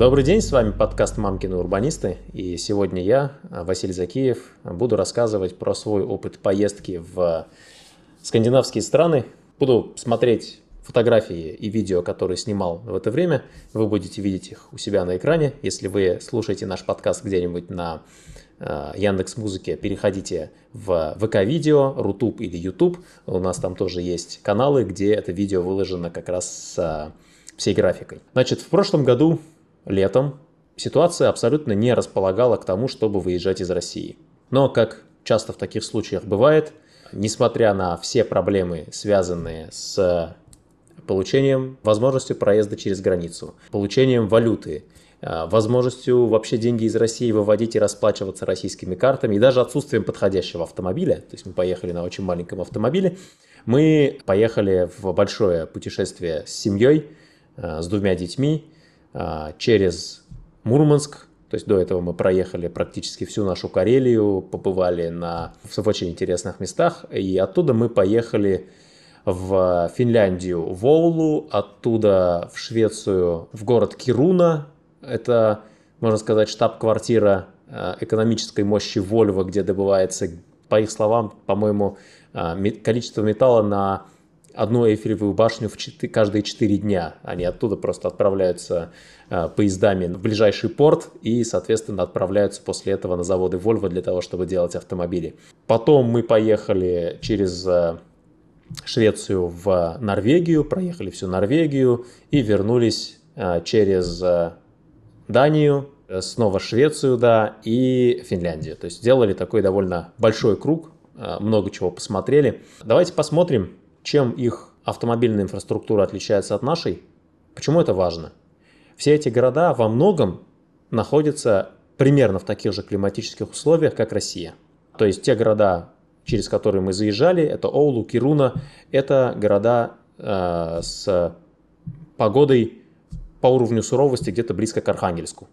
Добрый день, с вами подкаст «Мамкины урбанисты», и сегодня я, Василий Закиев, буду рассказывать про свой опыт поездки в скандинавские страны. Буду смотреть фотографии и видео, которые снимал в это время. Вы будете видеть их у себя на экране. Если вы слушаете наш подкаст где-нибудь на э, Яндекс Музыке, переходите в ВК-видео, Рутуб или Ютуб. У нас там тоже есть каналы, где это видео выложено как раз с всей графикой. Значит, в прошлом году, летом, ситуация абсолютно не располагала к тому, чтобы выезжать из России. Но, как часто в таких случаях бывает, несмотря на все проблемы, связанные с получением возможности проезда через границу, получением валюты, э, возможностью вообще деньги из России выводить и расплачиваться российскими картами, и даже отсутствием подходящего автомобиля, то есть мы поехали на очень маленьком автомобиле, мы поехали в большое путешествие с семьей, э, с двумя детьми, через Мурманск, то есть до этого мы проехали практически всю нашу Карелию, побывали на, в очень интересных местах, и оттуда мы поехали в Финляндию, в Оулу, оттуда в Швецию, в город Кируна. Это, можно сказать, штаб-квартира э, экономической мощи Вольво, где добывается, по их словам, по-моему, э, количество металла на одну Эйфелевую башню в 4, каждые 4 дня. Они оттуда просто отправляются э, поездами в ближайший порт и, соответственно, отправляются после этого на заводы Volvo для того, чтобы делать автомобили. Потом мы поехали через Швецию в Норвегию, проехали всю Норвегию и вернулись а, через а, Данию, снова Швецию, да, и Финляндию. То есть сделали такой довольно большой круг, много чего посмотрели. Давайте посмотрим, чем их автомобильная инфраструктура отличается от нашей. Почему это важно? Все эти города во многом находятся примерно в таких же климатических условиях, как Россия. То есть те города, через которые мы заезжали, это Оулу, Кируна, это города э, с погодой по уровню суровости где-то близко к Архангельску.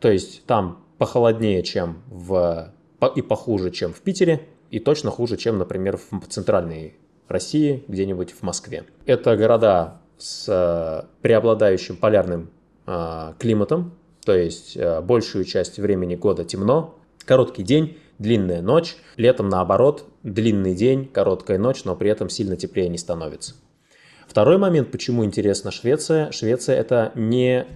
То есть там похолоднее, чем в и похуже, чем в Питере, и точно хуже, чем, например, в центральной России, где-нибудь в Москве. Это города с э, преобладающим полярным э, климатом, то есть э, большую часть времени года темно, короткий день, длинная ночь. Летом наоборот, длинный день, короткая ночь, но при этом сильно теплее не становится. Второй момент, почему интересна Швеция. Швеция это не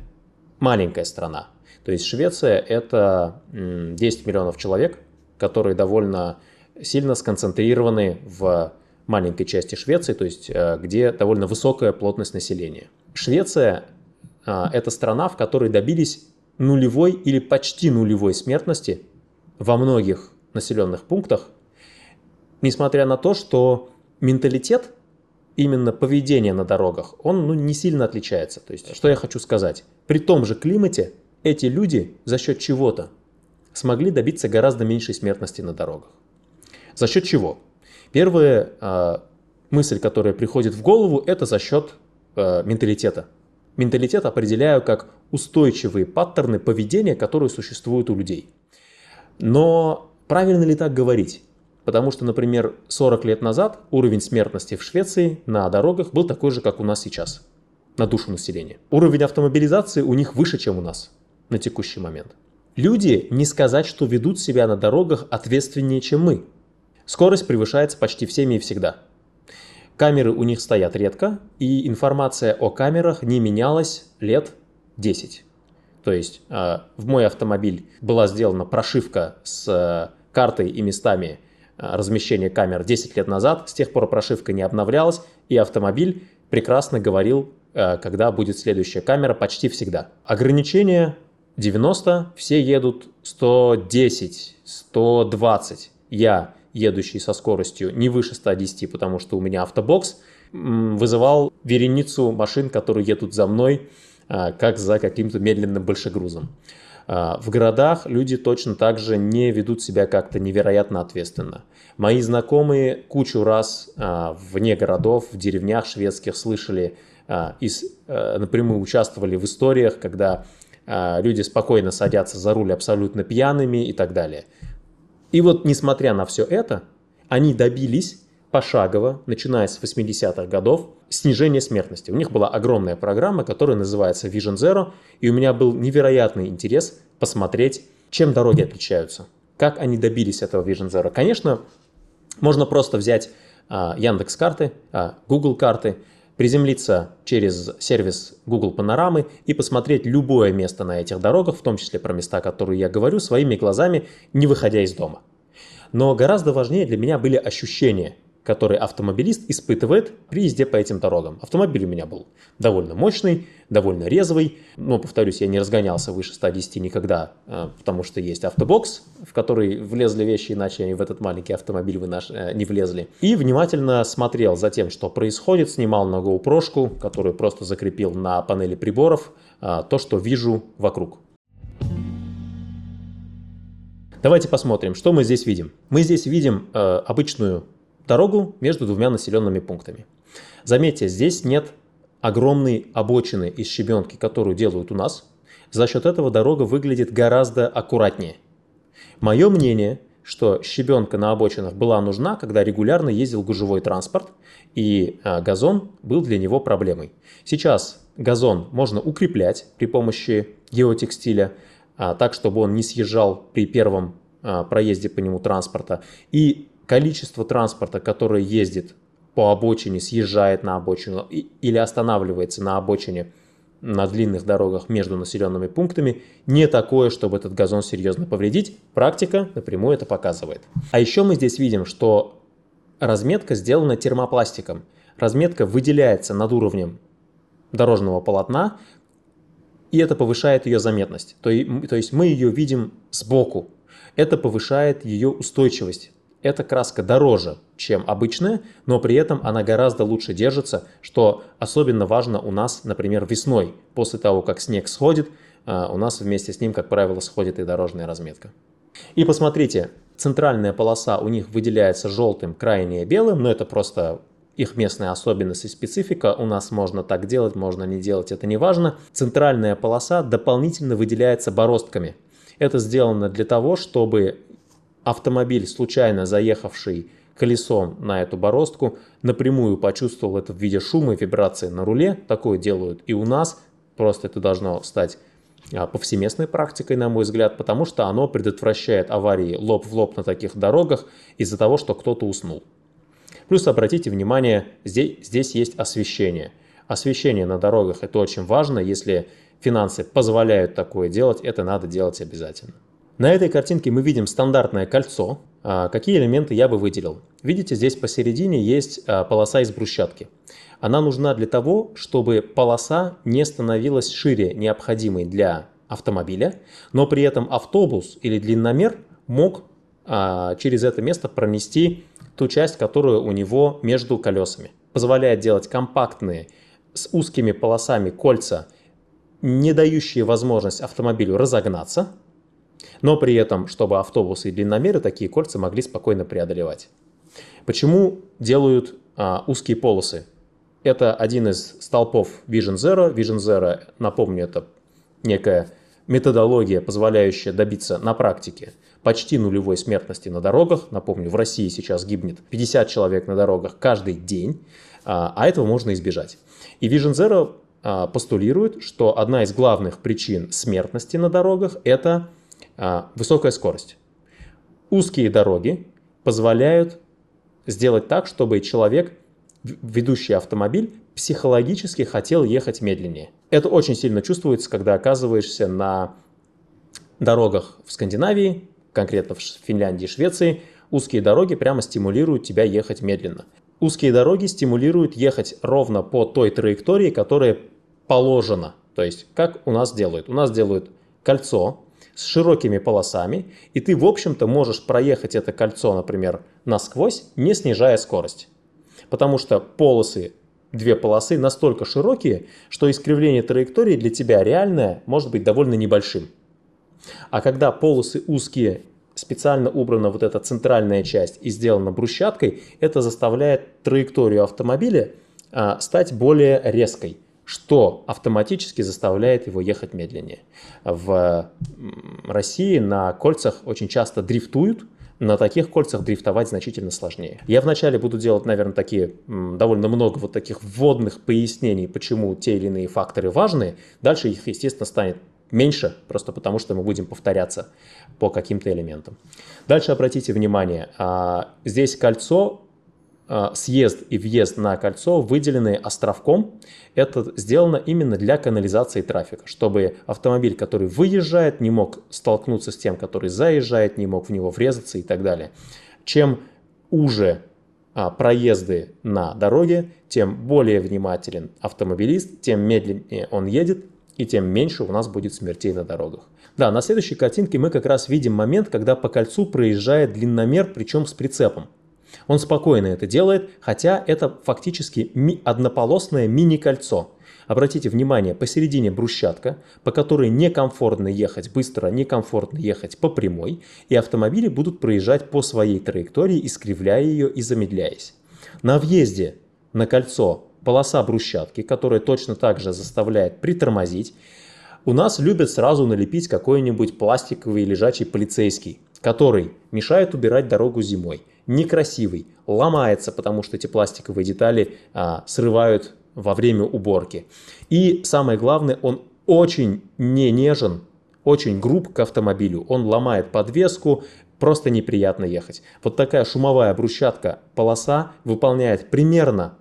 маленькая страна. То есть Швеция это 10 миллионов человек, которые довольно сильно сконцентрированы в маленькой части Швеции, то есть э, где довольно высокая плотность населения. Швеция э, – это страна, в которой добились нулевой или почти нулевой смертности во многих населенных пунктах, несмотря на то, что менталитет, именно поведение на дорогах, он ну, не сильно отличается. То есть, что я хочу сказать? При том же климате эти люди за счет чего-то смогли добиться гораздо меньшей смертности на дорогах. За счет чего? Первая э, мысль, которая приходит в голову, это за счет э, менталитета. Менталитет определяю как устойчивые паттерны поведения, которые существуют у людей. Но Правильно ли так говорить? Потому что, например, 40 лет назад уровень смертности в Швеции на дорогах был такой же, как у нас сейчас, на душу населения. Уровень автомобилизации у них выше, чем у нас на текущий момент. Люди, не сказать, что ведут себя на дорогах ответственнее, чем мы. Скорость превышается почти всеми и всегда. Камеры у них стоят редко, и информация о камерах не менялась лет 10. То есть э, в мой автомобиль была сделана прошивка с э, картой и местами э, размещения камер 10 лет назад. С тех пор прошивка не обновлялась, и автомобиль прекрасно говорил, когда будет следующая камера почти всегда. Ограничение 90, все едут 110, 120. Я, едущий со скоростью не выше 110, потому что у меня автобокс, вызывал вереницу машин, которые едут за мной а, как за каким-то медленным большегрузом. А, в городах люди точно так же не ведут себя как-то невероятно ответственно. Мои знакомые кучу раз а, вне городов, в деревнях шведских слышали и напрямую участвовали в историях, когда люди спокойно садятся за руль абсолютно пьяными и так далее. И вот несмотря на все это, они добились пошагово, начиная с 80-х годов, снижение смертности. У них была огромная программа, которая называется Vision Zero, и у меня был невероятный интерес посмотреть, чем дороги отличаются, как они добились этого Vision Zero. Конечно, можно просто взять а, Яндекс карты, а, Google карты, приземлиться через сервис Google Панорамы и посмотреть любое место на этих дорогах, в том числе про места, которые я говорю, своими глазами, не выходя из дома. Но гораздо важнее для меня были ощущения, которые автомобилист испытывает при езде по этим дорогам. Автомобиль у меня был довольно мощный, довольно резвый. Но, повторюсь, я не разгонялся выше 110 никогда, а, потому что есть автобокс, в который влезли вещи, иначе они в этот маленький автомобиль вы наш, э, не влезли. И внимательно смотрел за тем, что происходит, снимал на GoPro, которую просто закрепил на панели приборов, а, то, что вижу вокруг. Давайте посмотрим, что мы здесь видим. Мы здесь видим э, обычную дорогу между двумя населенными пунктами. Заметьте, здесь нет огромной обочины из щебенки, которую делают у нас. За счет этого дорога выглядит гораздо аккуратнее. Мое мнение, что щебенка на обочинах была нужна, когда регулярно ездил гужевой транспорт, и э, газон был для него проблемой. Сейчас газон можно укреплять при помощи геотекстиля, а, так, чтобы он не съезжал при первом а, проезде по нему транспорта. И количество транспорта, которое ездит по обочине, съезжает на обочину или останавливается на обочине на длинных дорогах между населенными пунктами, не такое, чтобы этот газон серьезно повредить. Практика напрямую это показывает. А еще мы здесь видим, что разметка сделана термопластиком. Разметка выделяется над уровнем дорожного полотна, и это повышает ее заметность. То, есть мы ее видим сбоку. Это повышает ее устойчивость. Эта краска дороже, чем обычная, но при этом она гораздо лучше держится, что особенно важно у нас, например, весной. После того, как снег сходит, а, у нас вместе с ним, как правило, сходит и дорожная разметка. И посмотрите, центральная полоса у них выделяется желтым, крайняя белым, но это просто их местная особенность и специфика. У нас можно так делать, можно не делать, это не важно. Центральная полоса дополнительно выделяется бороздками. Это сделано для того, чтобы автомобиль, случайно заехавший колесом на эту бороздку, напрямую почувствовал это в виде шума и вибрации на руле. Такое делают и у нас. Просто это должно стать а, повсеместной практикой, на мой взгляд, потому что оно предотвращает аварии лоб в лоб на таких дорогах из-за того, что кто-то уснул. Плюс обратите внимание, здесь, здесь есть освещение. Освещение на дорогах это очень важно, если финансы позволяют такое делать, это надо делать обязательно. На этой картинке мы видим стандартное кольцо. А, какие элементы я бы выделил? Видите, здесь посередине есть а, полоса из брусчатки. Она нужна для того, чтобы полоса не становилась шире необходимой для автомобиля, но при этом автобус или длинномер мог а, через это место пронести ту часть, которая у него между колесами. Позволяет делать компактные с узкими полосами кольца, не дающие возможность автомобилю разогнаться, но при этом, чтобы автобусы и длинномеры такие кольца могли спокойно преодолевать. Почему делают а, узкие полосы? Это один из столпов Vision Zero. Vision Zero, напомню, это некая методология, позволяющая добиться на практике почти нулевой смертности на дорогах. Напомню, в России сейчас гибнет 50 человек на дорогах каждый день, а, а этого можно избежать. И Vision Zero а, постулирует, что одна из главных причин смертности на дорогах – это высокая скорость. Узкие дороги позволяют сделать так, чтобы человек, ведущий автомобиль, психологически хотел ехать медленнее. Это очень сильно чувствуется, когда оказываешься на дорогах в Скандинавии, конкретно в Финляндии и Швеции, узкие дороги прямо стимулируют тебя ехать медленно. Узкие дороги стимулируют ехать ровно по той траектории, которая положена. То есть, как у нас делают? У нас делают кольцо с широкими полосами, и ты, в общем-то, можешь проехать это кольцо, например, насквозь, не снижая скорость. Потому что полосы, две полосы настолько широкие, что искривление траектории для тебя реальное может быть довольно небольшим. А когда полосы узкие, специально убрана вот эта центральная часть и сделана брусчаткой, это заставляет траекторию автомобиля а, стать более резкой что автоматически заставляет его ехать медленнее. В России на кольцах очень часто дрифтуют, на таких кольцах дрифтовать значительно сложнее. Я вначале буду делать, наверное, такие довольно много вот таких вводных пояснений, почему те или иные факторы важны. Дальше их, естественно, станет меньше, просто потому что мы будем повторяться по каким-то элементам. Дальше обратите внимание, а, здесь кольцо съезд и въезд на кольцо выделены островком. Это сделано именно для канализации трафика, чтобы автомобиль, который выезжает, не мог столкнуться с тем, который заезжает, не мог в него врезаться и так далее. Чем уже а, проезды на дороге, тем более внимателен автомобилист, тем медленнее он едет, и тем меньше у нас будет смертей на дорогах. Да, на следующей картинке мы как раз видим момент, когда по кольцу проезжает длинномер, причем с прицепом. Он спокойно это делает, хотя это фактически ми однополосное мини-кольцо. Обратите внимание, посередине брусчатка, по которой некомфортно ехать быстро, некомфортно ехать по прямой, и автомобили будут проезжать по своей траектории, искривляя ее и замедляясь. На въезде на кольцо полоса брусчатки, которая точно так же заставляет притормозить, у нас любят сразу налепить какой-нибудь пластиковый лежачий полицейский, который мешает убирать дорогу зимой – некрасивый, ломается, потому что эти пластиковые детали а, срывают во время уборки. И самое главное, он очень не нежен, очень груб к автомобилю. Он ломает подвеску, просто неприятно ехать. Вот такая шумовая брусчатка полоса выполняет примерно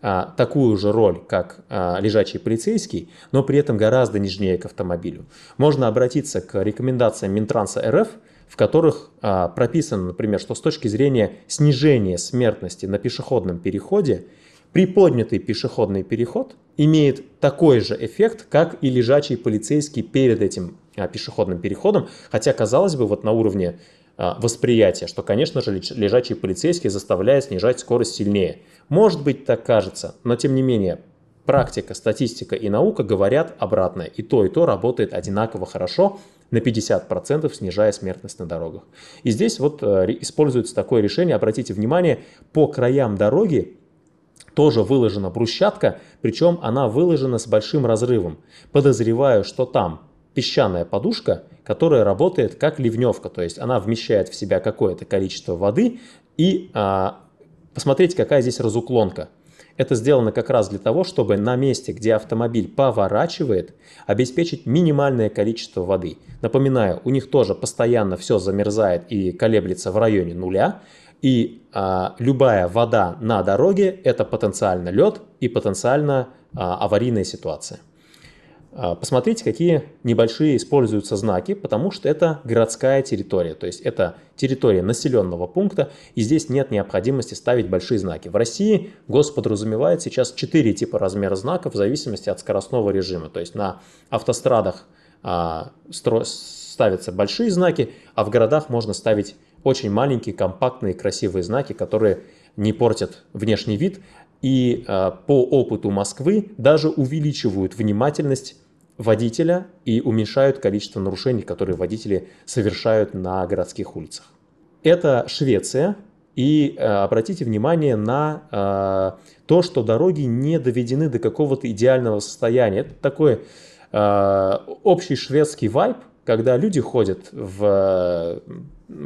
а, такую же роль, как а, лежачий полицейский, но при этом гораздо нежнее к автомобилю. Можно обратиться к рекомендациям Минтранса РФ, в которых а, прописано, например, что с точки зрения снижения смертности на пешеходном переходе, приподнятый пешеходный переход имеет такой же эффект, как и лежачий полицейский перед этим а, пешеходным переходом, хотя, казалось бы, вот на уровне а, восприятия, что, конечно же, лежачий полицейский заставляет снижать скорость сильнее. Может быть, так кажется, но тем не менее, практика, статистика и наука говорят обратное. И то, и то работает одинаково хорошо, на 50%, снижая смертность на дорогах. И здесь вот э, используется такое решение, обратите внимание, по краям дороги тоже выложена брусчатка, причем она выложена с большим разрывом. Подозреваю, что там песчаная подушка, которая работает как ливневка, то есть она вмещает в себя какое-то количество воды и а, посмотрите, какая здесь разуклонка. Это сделано как раз для того, чтобы на месте, где автомобиль поворачивает, обеспечить минимальное количество воды. Напоминаю, у них тоже постоянно все замерзает и колеблется в районе нуля. И а, любая вода на дороге – это потенциально лед и потенциально а, аварийная ситуация. А, посмотрите, какие небольшие используются знаки, потому что это городская территория, то есть это территория населенного пункта, и здесь нет необходимости ставить большие знаки. В России ГОС подразумевает сейчас 4 типа размера знаков в зависимости от скоростного режима, то есть на автострадах а, стро... ставятся большие знаки, а в городах можно ставить очень маленькие, компактные, красивые знаки, которые не портят внешний вид, и э, по опыту Москвы даже увеличивают внимательность водителя и уменьшают количество нарушений, которые водители совершают на городских улицах. Это Швеция. И э, обратите внимание на э, то, что дороги не доведены до какого-то идеального состояния. Это такой э, общий шведский вайб, когда люди ходят в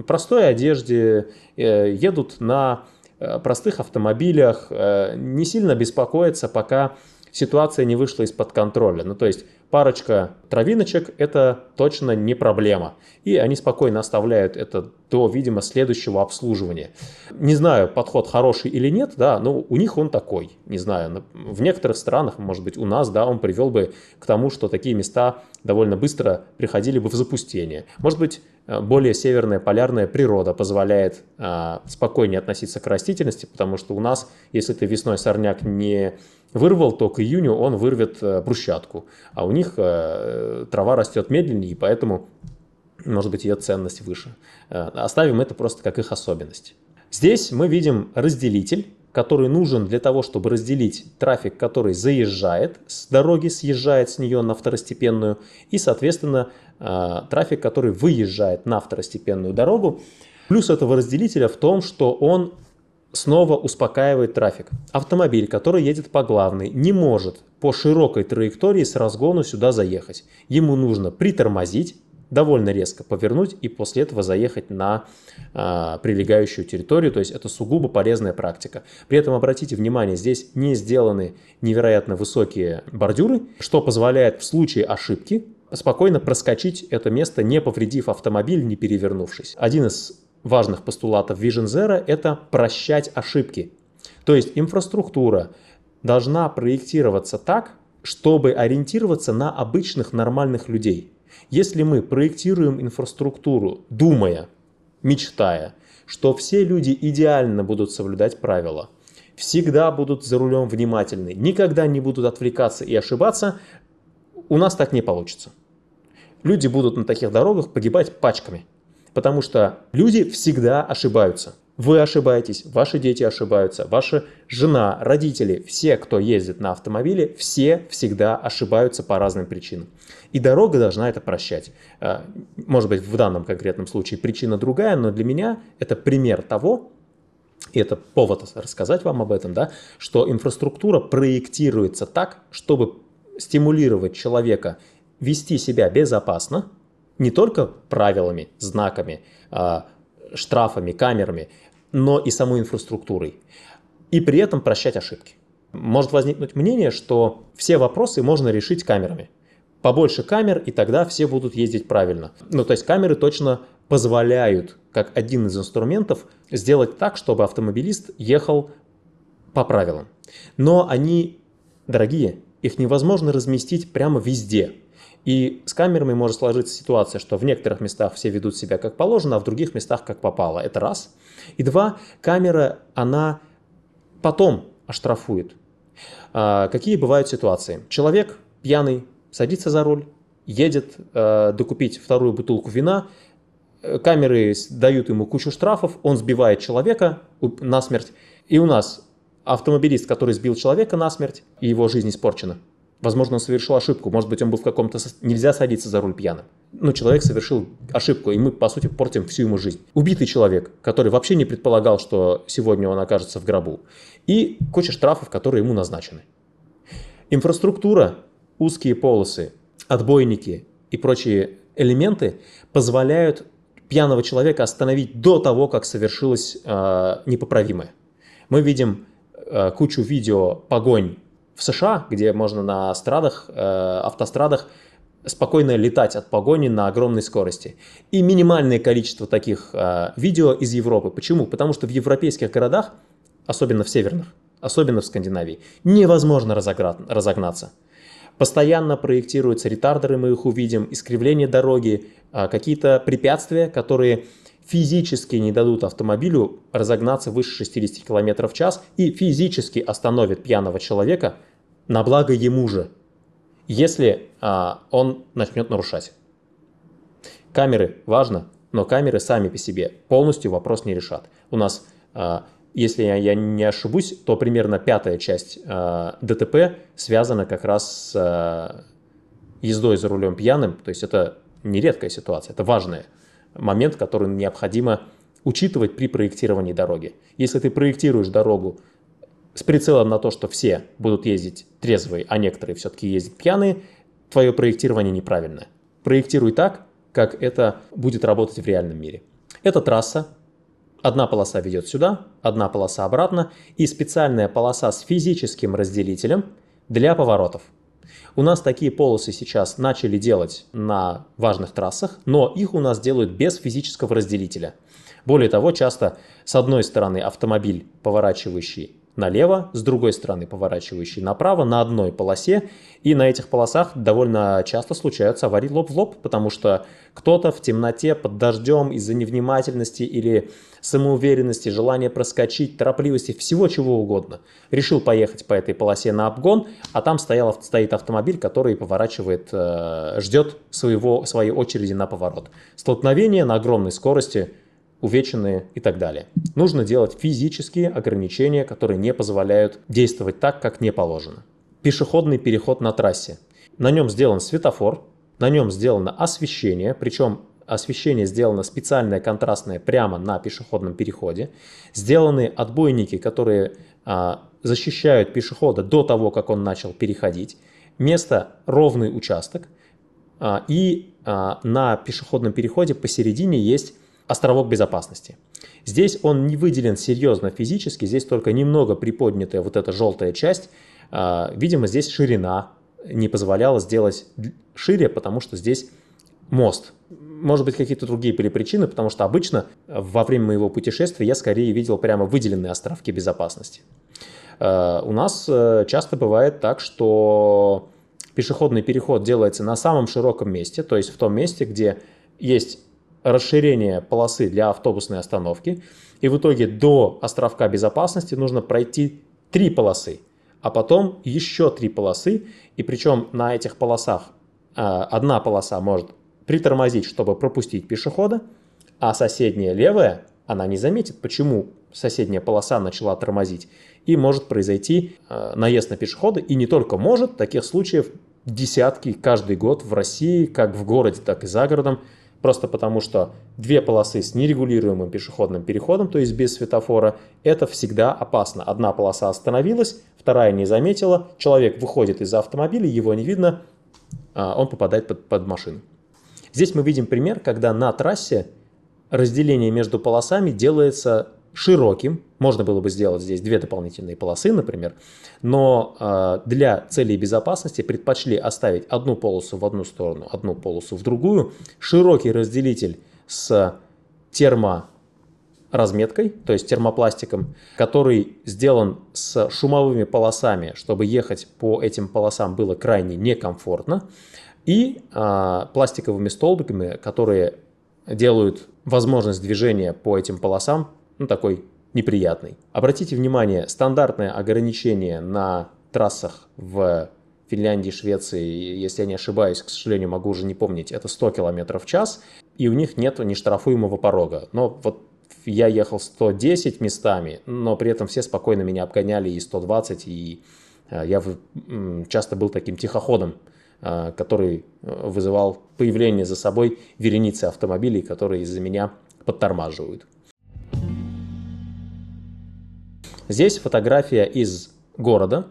простой одежде, э, едут на Э, простых автомобилях, э, не сильно беспокоиться, пока ситуация не вышла из-под контроля. Ну, то есть парочка травиночек – это точно не проблема. И они спокойно оставляют это до, видимо, следующего обслуживания. Не знаю, подход хороший или нет, да, но у них он такой. Не знаю, в некоторых странах, может быть, у нас, да, он привел бы к тому, что такие места довольно быстро приходили бы в запустение. Может быть, более северная полярная природа позволяет а, спокойнее относиться к растительности, потому что у нас, если ты весной сорняк не вырвал, то к июню он вырвет а, брусчатку, а у них трава растет медленнее, и поэтому, может быть, ее ценность выше. Оставим это просто как их особенность. Здесь мы видим разделитель, который нужен для того, чтобы разделить трафик, который заезжает с дороги, съезжает с нее на второстепенную, и, соответственно, э, трафик, который выезжает на второстепенную дорогу. Плюс этого разделителя в том, что он снова успокаивает трафик. Автомобиль, который едет по главной, не может по широкой траектории с разгону сюда заехать. Ему нужно притормозить, довольно резко повернуть и после этого заехать на а, прилегающую территорию. То есть это сугубо полезная практика. При этом обратите внимание, здесь не сделаны невероятно высокие бордюры, что позволяет в случае ошибки спокойно проскочить это место, не повредив автомобиль, не перевернувшись. Один из важных постулатов Vision Zero – это прощать ошибки. То есть инфраструктура должна проектироваться так, чтобы ориентироваться на обычных нормальных людей. Если мы проектируем инфраструктуру, думая, мечтая, что все люди идеально будут соблюдать правила, всегда будут за рулем внимательны, никогда не будут отвлекаться и ошибаться, у нас так не получится. Люди будут на таких дорогах погибать пачками, потому что люди всегда ошибаются. Вы ошибаетесь, ваши дети ошибаются, ваша жена, родители, все, кто ездит на автомобиле, все всегда ошибаются по разным причинам. И дорога должна это прощать. А, может быть, в данном конкретном случае причина другая, но для меня это пример того, и это повод рассказать вам об этом, да, что инфраструктура проектируется так, чтобы стимулировать человека вести себя безопасно, не только правилами, знаками, а, штрафами, камерами, но и самой инфраструктурой. И при этом прощать ошибки. Может возникнуть мнение, что все вопросы можно решить камерами. Побольше камер, и тогда все будут ездить правильно. Ну, то есть камеры точно позволяют, как один из инструментов, сделать так, чтобы автомобилист ехал по правилам. Но они дорогие, их невозможно разместить прямо везде. И с камерами может сложиться ситуация, что в некоторых местах все ведут себя как положено, а в других местах как попало. Это раз. И два, камера, она потом оштрафует. А, какие бывают ситуации? Человек пьяный садится за руль, едет э, докупить вторую бутылку вина, э, камеры дают ему кучу штрафов, он сбивает человека насмерть, и у нас автомобилист, который сбил человека насмерть, и его жизнь испорчена. Возможно, он совершил ошибку. Может быть, он был в каком-то... Нельзя садиться за руль пьяным. Но человек совершил ошибку, и мы, по сути, портим всю ему жизнь. Убитый человек, который вообще не предполагал, что сегодня он окажется в гробу. И куча штрафов, которые ему назначены. Инфраструктура, узкие полосы, отбойники и прочие элементы позволяют пьяного человека остановить до того, как совершилось э, непоправимое. Мы видим э, кучу видео погонь в США, где можно на страдах, э, автострадах спокойно летать от погони на огромной скорости. И минимальное количество таких э, видео из Европы. Почему? Потому что в европейских городах, особенно в северных, особенно в Скандинавии, невозможно разогнаться. Постоянно проектируются ретардеры, мы их увидим, искривление дороги, э, какие-то препятствия, которые физически не дадут автомобилю разогнаться выше 60 км в час и физически остановят пьяного человека на благо ему же, если а, он начнет нарушать. Камеры важно, но камеры сами по себе полностью вопрос не решат. У нас, а, если я, я не ошибусь, то примерно пятая часть а, ДТП связана как раз с а, ездой за рулем пьяным, то есть это не редкая ситуация, это важная момент, который необходимо учитывать при проектировании дороги. Если ты проектируешь дорогу с прицелом на то, что все будут ездить трезвые, а некоторые все-таки ездят пьяные, твое проектирование неправильное. Проектируй так, как это будет работать в реальном мире. Это трасса. Одна полоса ведет сюда, одна полоса обратно и специальная полоса с физическим разделителем для поворотов. У нас такие полосы сейчас начали делать на важных трассах, но их у нас делают без физического разделителя. Более того, часто с одной стороны автомобиль, поворачивающий налево, с другой стороны поворачивающий направо на одной полосе. И на этих полосах довольно часто случаются аварии лоб в лоб, потому что кто-то в темноте под дождем из-за невнимательности или самоуверенности, желания проскочить, торопливости, всего чего угодно. Решил поехать по этой полосе на обгон, а там стоял, стоит автомобиль, который поворачивает, э, ждет своего, своей очереди на поворот. Столкновение на огромной скорости – увеченные и так далее. Нужно делать физические ограничения, которые не позволяют действовать так, как не положено. Пешеходный переход на трассе. На нем сделан светофор, на нем сделано освещение, причем освещение сделано специальное контрастное прямо на пешеходном переходе. Сделаны отбойники, которые а, защищают пешехода до того, как он начал переходить. Место ровный участок. а, и а, на пешеходном переходе посередине есть островок безопасности. Здесь он не выделен серьезно физически, здесь только немного приподнятая вот эта желтая часть. А, видимо, здесь ширина не позволяла сделать шире, потому что здесь мост. Может быть, какие-то другие были причины, потому что обычно во время моего путешествия я скорее видел прямо выделенные островки безопасности. Э, у нас э, часто бывает так, что пешеходный переход делается на самом широком месте, то есть в том месте, где есть расширение полосы для автобусной остановки, и в итоге до островка безопасности нужно пройти три полосы, а потом еще три полосы, и причем на этих полосах э, одна полоса может притормозить, чтобы пропустить пешехода, а соседняя левая, она не заметит, почему соседняя полоса начала тормозить, и может произойти э, наезд на пешехода, и не только может, таких случаев десятки каждый год в России, как в городе, так и за городом, просто потому что две полосы с нерегулируемым пешеходным переходом, то есть без светофора, это всегда опасно. Одна полоса остановилась, вторая не заметила, человек выходит из автомобиля, его не видно, а он попадает под, под машину. Здесь мы видим пример, когда на трассе разделение между полосами делается широким. Можно было бы сделать здесь две дополнительные полосы, например, но э, для целей безопасности предпочли оставить одну полосу в одну сторону, одну полосу в другую. Широкий разделитель с терморазметкой, то есть термопластиком, который сделан с шумовыми полосами, чтобы ехать по этим полосам было крайне некомфортно и а, пластиковыми столбиками, которые делают возможность движения по этим полосам ну, такой неприятной. Обратите внимание, стандартное ограничение на трассах в Финляндии, Швеции, если я не ошибаюсь, к сожалению, могу уже не помнить, это 100 км в час, и у них нет нештрафуемого порога. Но вот я ехал 110 местами, но при этом все спокойно меня обгоняли и 120, и а, я часто был таким тихоходом а, который э, вызывал появление за собой вереницы автомобилей, которые из-за меня подтормаживают. Здесь фотография из города,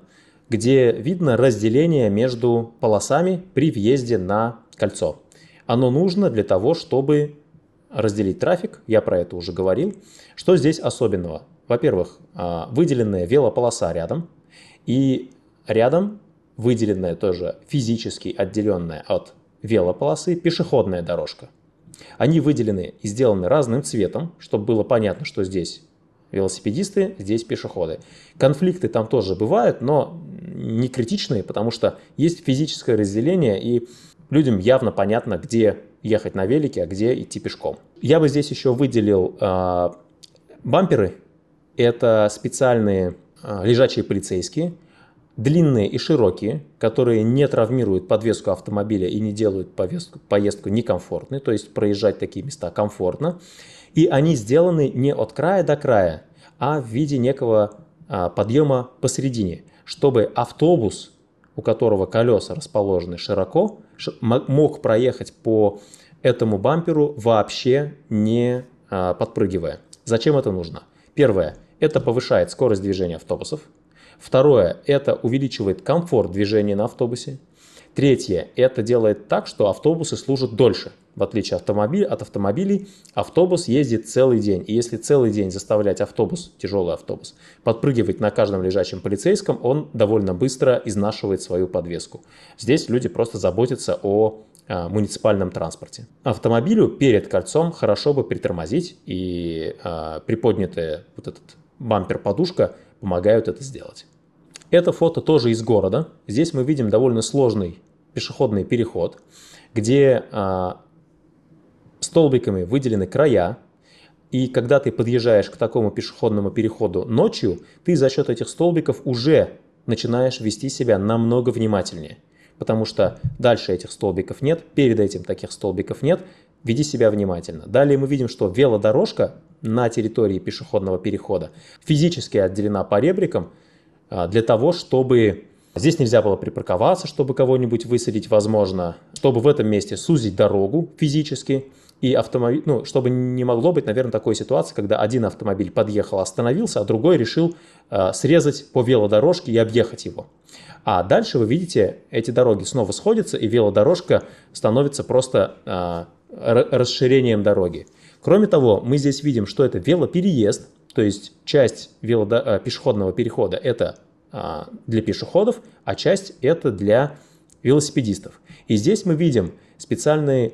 где видно разделение между полосами при въезде на кольцо. Оно нужно для того, чтобы разделить трафик, я про это уже говорил. Что здесь особенного? Во-первых, а, выделенная велополоса рядом, и рядом выделенная тоже физически отделенная от велополосы пешеходная дорожка. Они выделены и сделаны разным цветом, чтобы было понятно, что здесь велосипедисты, здесь пешеходы. Конфликты там тоже бывают, но не критичные, потому что есть физическое разделение, и людям явно понятно, где ехать на велике, а где идти пешком. Я бы здесь еще выделил э, бамперы. Это специальные э, лежачие полицейские, длинные и широкие, которые не травмируют подвеску автомобиля и не делают поездку, поездку некомфортной, то есть проезжать такие места комфортно. И они сделаны не от края до края, а в виде некого а, подъема посередине, чтобы автобус, у которого колеса расположены широко, мог проехать по этому бамперу вообще не а, подпрыгивая. Зачем это нужно? Первое, это повышает скорость движения автобусов, Второе, это увеличивает комфорт движения на автобусе. Третье, это делает так, что автобусы служат дольше. В отличие автомобиль, от автомобилей, автобус ездит целый день. И если целый день заставлять автобус, тяжелый автобус, подпрыгивать на каждом лежачем полицейском, он довольно быстро изнашивает свою подвеску. Здесь люди просто заботятся о а, муниципальном транспорте. Автомобилю перед кольцом хорошо бы притормозить, и а, приподнятая вот этот бампер-подушка помогают это сделать. Это фото тоже из города. Здесь мы видим довольно сложный пешеходный переход, где а, столбиками выделены края, и когда ты подъезжаешь к такому пешеходному переходу ночью, ты за счет этих столбиков уже начинаешь вести себя намного внимательнее. Потому что дальше этих столбиков нет, перед этим таких столбиков нет, веди себя внимательно. Далее мы видим, что велодорожка на территории пешеходного перехода физически отделена по ребрикам а, для того, чтобы здесь нельзя было припарковаться, чтобы кого-нибудь высадить, возможно, чтобы в этом месте сузить дорогу физически, и автомобиль, ну, чтобы не могло быть, наверное, такой ситуации, когда один автомобиль подъехал, остановился, а другой решил э, срезать по велодорожке и объехать его. А дальше вы видите, эти дороги снова сходятся, и велодорожка становится просто э, расширением дороги. Кроме того, мы здесь видим, что это велопереезд, то есть часть велодо... Э, пешеходного перехода это э, для пешеходов, а часть это для велосипедистов. И здесь мы видим специальные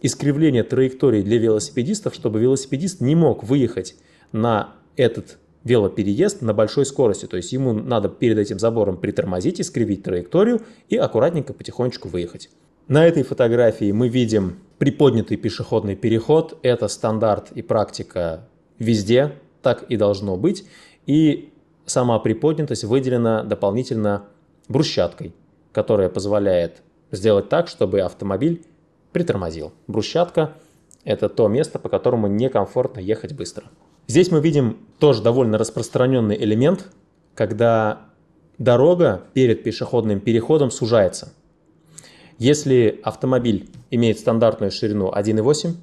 искривление траектории для велосипедистов, чтобы велосипедист не мог выехать на этот велопереезд на большой скорости. То есть ему надо перед этим забором притормозить, искривить траекторию и аккуратненько потихонечку выехать. На этой фотографии мы видим приподнятый пешеходный переход. Это стандарт и практика везде, так и должно быть. И сама приподнятость выделена дополнительно брусчаткой, которая позволяет сделать так, чтобы автомобиль притормозил. Брусчатка – это то место, по которому некомфортно ехать быстро. Здесь мы видим тоже довольно распространенный элемент, когда дорога перед пешеходным переходом сужается. Если автомобиль имеет стандартную ширину 1,8,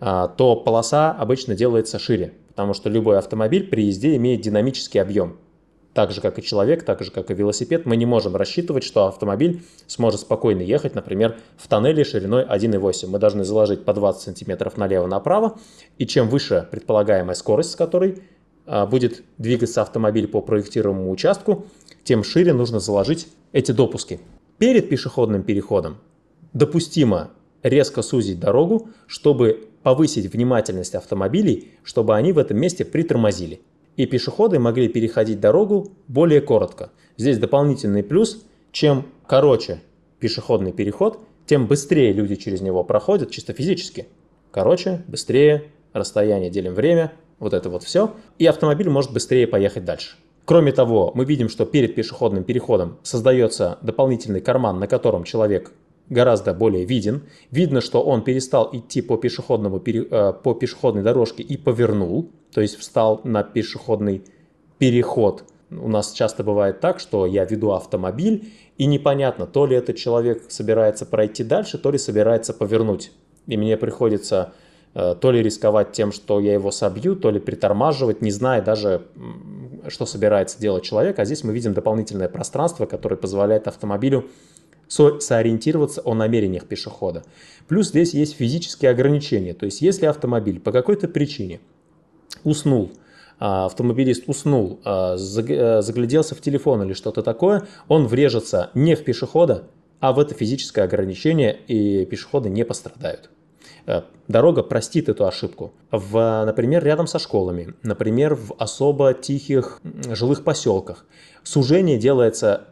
а, то полоса обычно делается шире, потому что любой автомобиль при езде имеет динамический объем – так же, как и человек, так же, как и велосипед, мы не можем рассчитывать, что автомобиль сможет спокойно ехать, например, в тоннеле шириной 1,8. Мы должны заложить по 20 сантиметров налево-направо, и чем выше предполагаемая скорость, с которой а, будет двигаться автомобиль по проектируемому участку, тем шире нужно заложить эти допуски. Перед пешеходным переходом допустимо резко сузить дорогу, чтобы повысить внимательность автомобилей, чтобы они в этом месте притормозили и пешеходы могли переходить дорогу более коротко. Здесь дополнительный плюс, чем короче пешеходный переход, тем быстрее люди через него проходят чисто физически. Короче, быстрее, расстояние делим время, вот это вот все, и автомобиль может быстрее поехать дальше. Кроме того, мы видим, что перед пешеходным переходом создается дополнительный карман, на котором человек гораздо более виден. Видно, что он перестал идти по, пешеходному, э, по пешеходной дорожке и повернул, то есть встал на пешеходный переход. У нас часто бывает так, что я веду автомобиль, и непонятно, то ли этот человек собирается пройти дальше, то ли собирается повернуть. И мне приходится э, то ли рисковать тем, что я его собью, то ли притормаживать, не зная даже, что собирается делать человек. А здесь мы видим дополнительное пространство, которое позволяет автомобилю сориентироваться о намерениях пешехода. Плюс здесь есть физические ограничения. То есть если автомобиль по какой-то причине уснул, а, автомобилист уснул, а, э, загляделся в телефон или что-то такое, он врежется не в пешехода, а в это физическое ограничение, и пешеходы не пострадают. Э, дорога простит эту ошибку. В, например, рядом со школами, например, в особо тихих жилых поселках. Сужение делается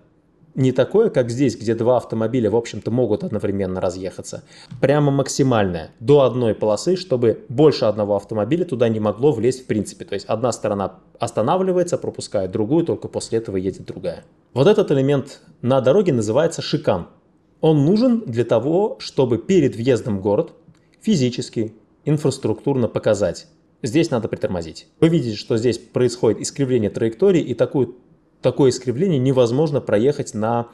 не такое, как здесь, где два автомобиля, в общем-то, могут одновременно разъехаться. Прямо максимальное, до одной полосы, чтобы больше одного автомобиля туда не могло влезть в принципе. То есть одна сторона останавливается, пропускает другую, только после этого едет другая. Вот этот элемент на дороге называется шикан. Он нужен для того, чтобы перед въездом в город физически, инфраструктурно показать. Здесь надо притормозить. Вы видите, что здесь происходит искривление траектории и такую такое искривление невозможно проехать на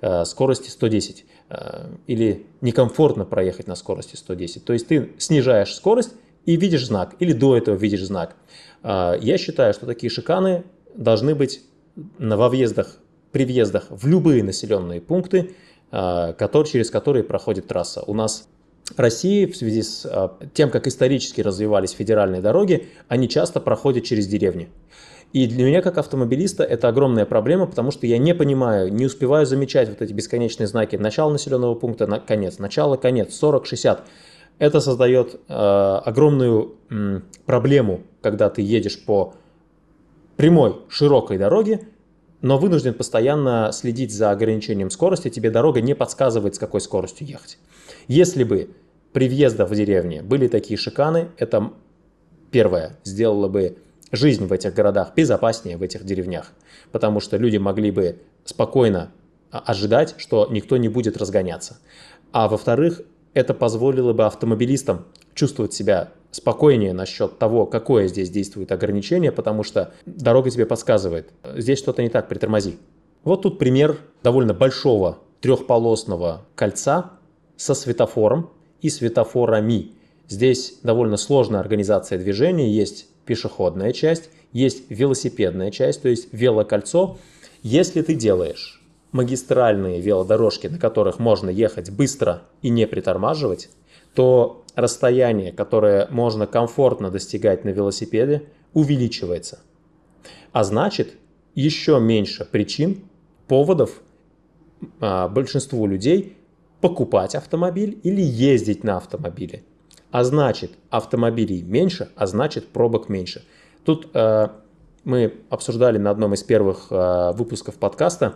э, скорости 110 э, или некомфортно проехать на скорости 110. То есть ты снижаешь скорость и видишь знак, или до этого видишь знак. Э, я считаю, что такие шиканы должны быть во въездах, при въездах в любые населенные пункты, который, через которые проходит трасса. У нас в России в связи с тем, как исторически развивались федеральные дороги, они часто проходят через деревни. И для меня, как автомобилиста, это огромная проблема, потому что я не понимаю, не успеваю замечать вот эти бесконечные знаки начала населенного пункта, на конец, начало, конец, 40, 60. Это создает э, огромную э, проблему, когда ты едешь по прямой, широкой дороге, но вынужден постоянно следить за ограничением скорости, тебе дорога не подсказывает, с какой скоростью ехать. Если бы при въездах в деревне были такие шиканы, это первое, сделало бы жизнь в этих городах безопаснее, в этих деревнях, потому что люди могли бы спокойно а, ожидать, что никто не будет разгоняться. А во-вторых, это позволило бы автомобилистам чувствовать себя спокойнее насчет того, какое здесь действует ограничение, потому что дорога тебе подсказывает, здесь что-то не так, притормози. Вот тут пример довольно большого трехполосного кольца со светофором и светофорами. Здесь довольно сложная организация движения, есть пешеходная часть, есть велосипедная часть, то есть велокольцо. Если ты делаешь магистральные велодорожки, на которых можно ехать быстро и не притормаживать, то расстояние, которое можно комфортно достигать на велосипеде, увеличивается. А значит, еще меньше причин, поводов а, большинству людей покупать автомобиль или ездить на автомобиле. А значит, автомобилей меньше, а значит, пробок меньше. Тут э, мы обсуждали на одном из первых э, выпусков подкаста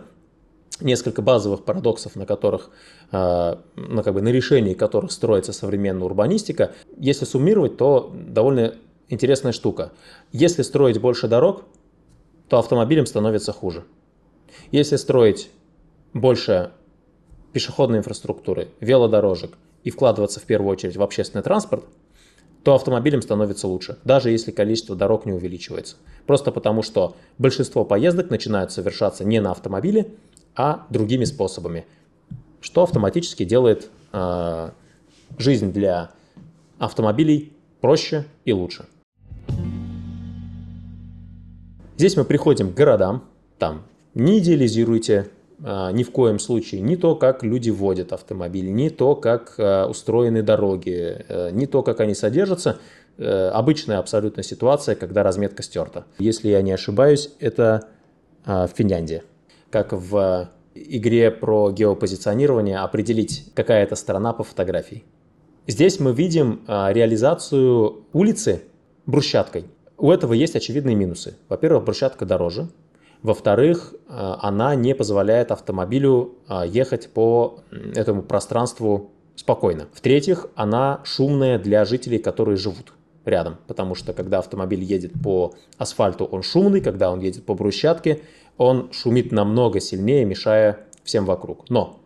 несколько базовых парадоксов, на которых, э, ну, как бы на решении которых строится современная урбанистика. Если суммировать, то довольно интересная штука. Если строить больше дорог, то автомобилям становится хуже. Если строить больше пешеходной инфраструктуры, велодорожек и вкладываться в первую очередь в общественный транспорт, то автомобилям становится лучше, даже если количество дорог не увеличивается. Просто потому, что большинство поездок начинают совершаться не на автомобиле, а другими способами, что автоматически делает э, жизнь для автомобилей проще и лучше. Здесь мы приходим к городам, там не идеализируйте ни в коем случае ни то, как люди водят автомобиль, ни то, как э, устроены дороги, э, ни то, как они содержатся. Э, обычная абсолютно ситуация, когда разметка стерта. Если я не ошибаюсь, это э, Финляндия как в игре про геопозиционирование определить, какая это страна по фотографии. Здесь мы видим а, реализацию улицы брусчаткой. У этого есть очевидные минусы. Во-первых, брусчатка дороже. Во-вторых, а, она не позволяет автомобилю а, ехать по этому пространству спокойно. В-третьих, она шумная для жителей, которые живут рядом, потому что когда автомобиль едет по асфальту, он шумный, когда он едет по брусчатке, он шумит намного сильнее, мешая всем вокруг. Но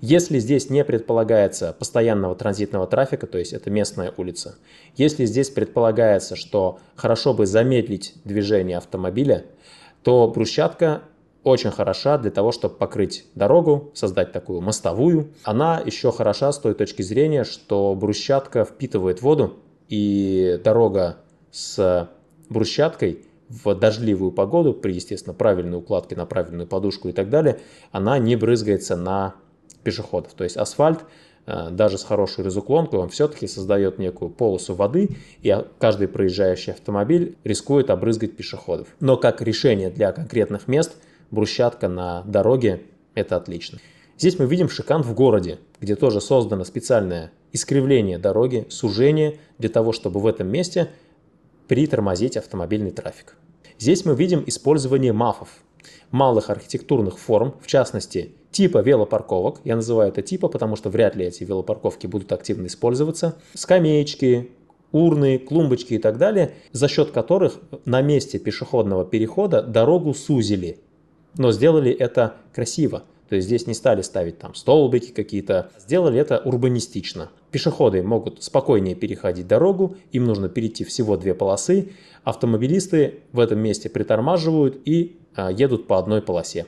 если здесь не предполагается постоянного транзитного трафика, то есть это местная улица, если здесь предполагается, что хорошо бы замедлить движение автомобиля, то брусчатка очень хороша для того, чтобы покрыть дорогу, создать такую мостовую. Она еще хороша с той точки зрения, что брусчатка впитывает воду, и дорога с брусчаткой в дождливую погоду, при, естественно, правильной укладке на правильную подушку и так далее, она не брызгается на пешеходов. То есть асфальт, даже с хорошей разуклонкой, он все-таки создает некую полосу воды, и каждый проезжающий автомобиль рискует обрызгать пешеходов. Но как решение для конкретных мест, брусчатка на дороге – это отлично. Здесь мы видим шикан в городе, где тоже создано специальное искривление дороги, сужение для того, чтобы в этом месте притормозить автомобильный трафик. Здесь мы видим использование мафов, малых архитектурных форм, в частности, типа велопарковок. Я называю это типа, потому что вряд ли эти велопарковки будут активно использоваться. Скамеечки, урны, клумбочки и так далее, за счет которых на месте пешеходного перехода дорогу сузили. Но сделали это красиво. То есть здесь не стали ставить там столбики какие-то, сделали это урбанистично. Пешеходы могут спокойнее переходить дорогу, им нужно перейти всего две полосы. Автомобилисты в этом месте притормаживают и едут по одной полосе.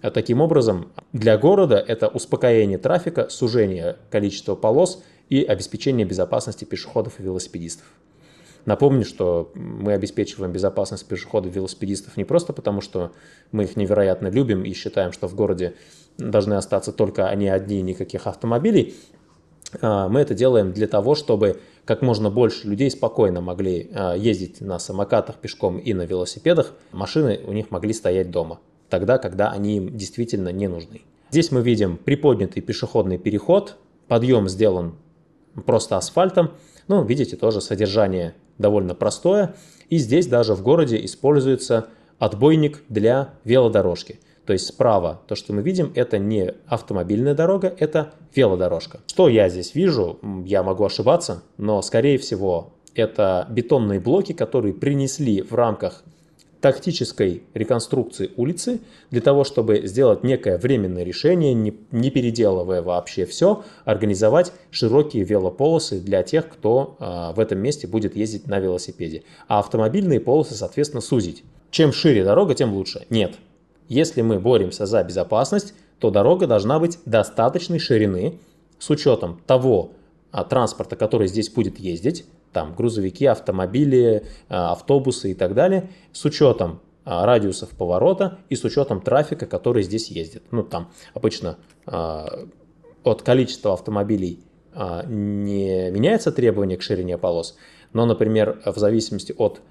А таким образом, для города это успокоение трафика, сужение количества полос и обеспечение безопасности пешеходов и велосипедистов. Напомню, что мы обеспечиваем безопасность пешеходов и велосипедистов не просто потому, что мы их невероятно любим и считаем, что в городе должны остаться только они одни, никаких автомобилей. А, мы это делаем для того, чтобы как можно больше людей спокойно могли а, ездить на самокатах, пешком и на велосипедах. Машины у них могли стоять дома, тогда, когда они им действительно не нужны. Здесь мы видим приподнятый пешеходный переход. Подъем сделан просто асфальтом. Ну, видите, тоже содержание довольно простое. И здесь даже в городе используется отбойник для велодорожки. То есть справа то, что мы видим, это не автомобильная дорога, это велодорожка. Что я здесь вижу, я могу ошибаться, но скорее всего это бетонные блоки, которые принесли в рамках тактической реконструкции улицы для того, чтобы сделать некое временное решение, не, не переделывая вообще все, организовать широкие велополосы для тех, кто э, в этом месте будет ездить на велосипеде. А автомобильные полосы, соответственно, сузить. Чем шире дорога, тем лучше. Нет. Если мы боремся за безопасность, то дорога должна быть достаточной ширины с учетом того, а, транспорта, который здесь будет ездить, там грузовики, автомобили, а, автобусы и так далее, с учетом а, радиусов поворота и с учетом трафика, который здесь ездит. Ну, там обычно а, от количества автомобилей а, не меняется требование к ширине полос, но, например, в зависимости от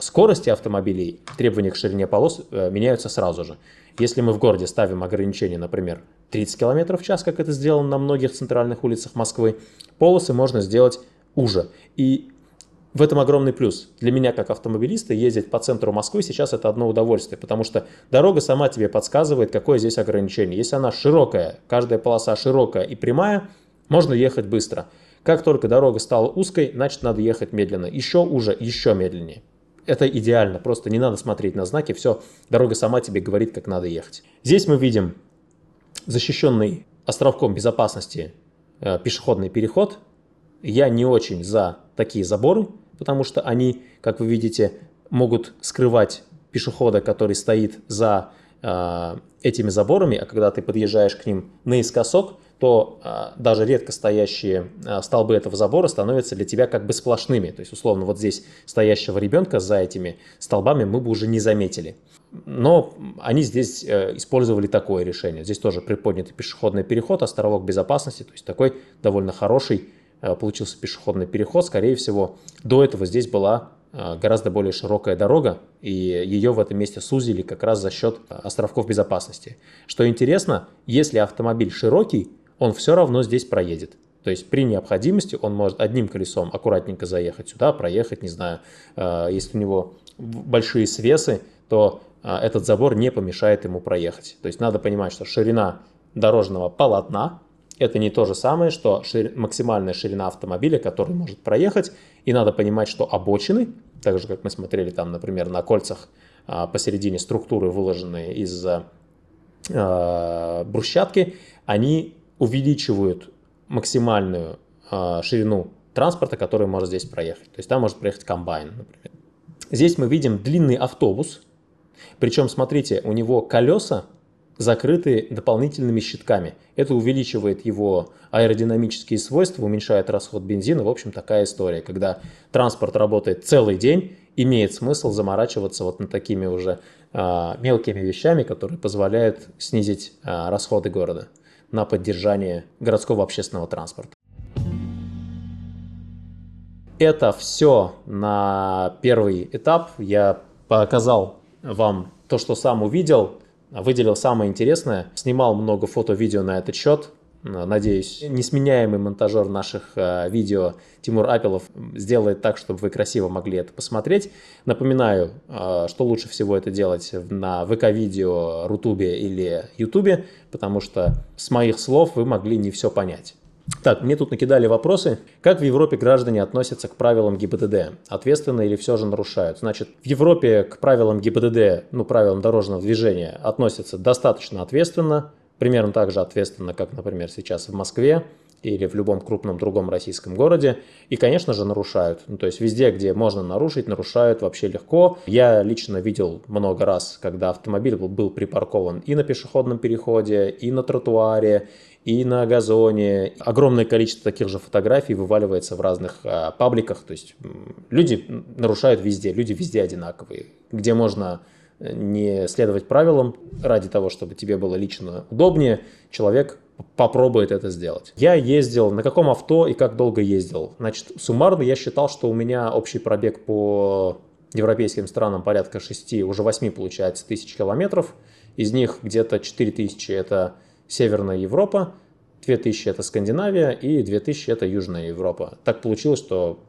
скорости автомобилей требования к ширине полос э, меняются сразу же. Если мы в городе ставим ограничение, например, 30 км в час, как это сделано на многих центральных улицах Москвы, полосы можно сделать уже. И в этом огромный плюс. Для меня, как автомобилиста, ездить по центру Москвы сейчас это одно удовольствие, потому что дорога сама тебе подсказывает, какое здесь ограничение. Если она широкая, каждая полоса широкая и прямая, можно ехать быстро. Как только дорога стала узкой, значит надо ехать медленно. Еще уже, еще медленнее. Это идеально, просто не надо смотреть на знаки, все, дорога сама тебе говорит, как надо ехать. Здесь мы видим защищенный островком безопасности э, пешеходный переход. Я не очень за такие заборы, потому что они, как вы видите, могут скрывать пешехода, который стоит за этими заборами, а когда ты подъезжаешь к ним наискосок, то э, даже редко стоящие э, столбы этого забора становятся для тебя как бы сплошными. То есть, условно, вот здесь стоящего ребенка за этими столбами мы бы уже не заметили. Но они здесь э, использовали такое решение. Здесь тоже приподнятый пешеходный переход, островок безопасности, то есть такой довольно хороший Э, получился пешеходный переход. Скорее всего, до этого здесь была э, гораздо более широкая дорога, и ее в этом месте сузили как раз за счет островков безопасности. Что интересно, если автомобиль широкий, он все равно здесь проедет. То есть при необходимости он может одним колесом аккуратненько заехать сюда, проехать, не знаю, э, если у него большие свесы, то этот забор не помешает ему проехать. То есть надо понимать, что ширина дорожного полотна это не то же самое, что шир... максимальная ширина автомобиля, который может проехать. И надо понимать, что обочины, так же как мы смотрели там, например, на кольцах а, посередине структуры, выложенные из а, брусчатки, они увеличивают максимальную а, ширину транспорта, который может здесь проехать. То есть там может проехать комбайн, например. Здесь мы видим длинный автобус. Причем, смотрите, у него колеса закрыты дополнительными щитками. Это увеличивает его аэродинамические свойства, уменьшает расход бензина. В общем, такая история. Когда транспорт работает целый день, имеет смысл заморачиваться вот над такими уже а, мелкими вещами, которые позволяют снизить а, расходы города на поддержание городского общественного транспорта. Это все на первый этап. Я показал вам то, что сам увидел выделил самое интересное, снимал много фото-видео на этот счет. Надеюсь, несменяемый монтажер наших э, видео Тимур Апелов сделает так, чтобы вы красиво могли это посмотреть. Напоминаю, э, что лучше всего это делать на ВК-видео, Рутубе или Ютубе, потому что с моих слов вы могли не все понять. Так, мне тут накидали вопросы. Как в Европе граждане относятся к правилам ГИБДД? Ответственно или все же нарушают? Значит, в Европе к правилам ГИБДД, ну, правилам дорожного движения относятся достаточно ответственно. Примерно так же ответственно, как, например, сейчас в Москве или в любом крупном другом российском городе. И, конечно же, нарушают. Ну, то есть везде, где можно нарушить, нарушают вообще легко. Я лично видел много раз, когда автомобиль был, был припаркован и на пешеходном переходе, и на тротуаре, и на газоне. Огромное количество таких же фотографий вываливается в разных а, пабликах. То есть люди нарушают везде, люди везде одинаковые. Где можно э, не следовать правилам ради того, чтобы тебе было лично удобнее, человек попробует это сделать. Я ездил, на каком авто и как долго ездил. Значит, суммарно я считал, что у меня общий пробег по европейским странам порядка 6, уже 8 получается тысяч километров. Из них где-то 4 тысячи это Северная Европа, 2000 это Скандинавия и 2000 это Южная Европа. Так получилось, что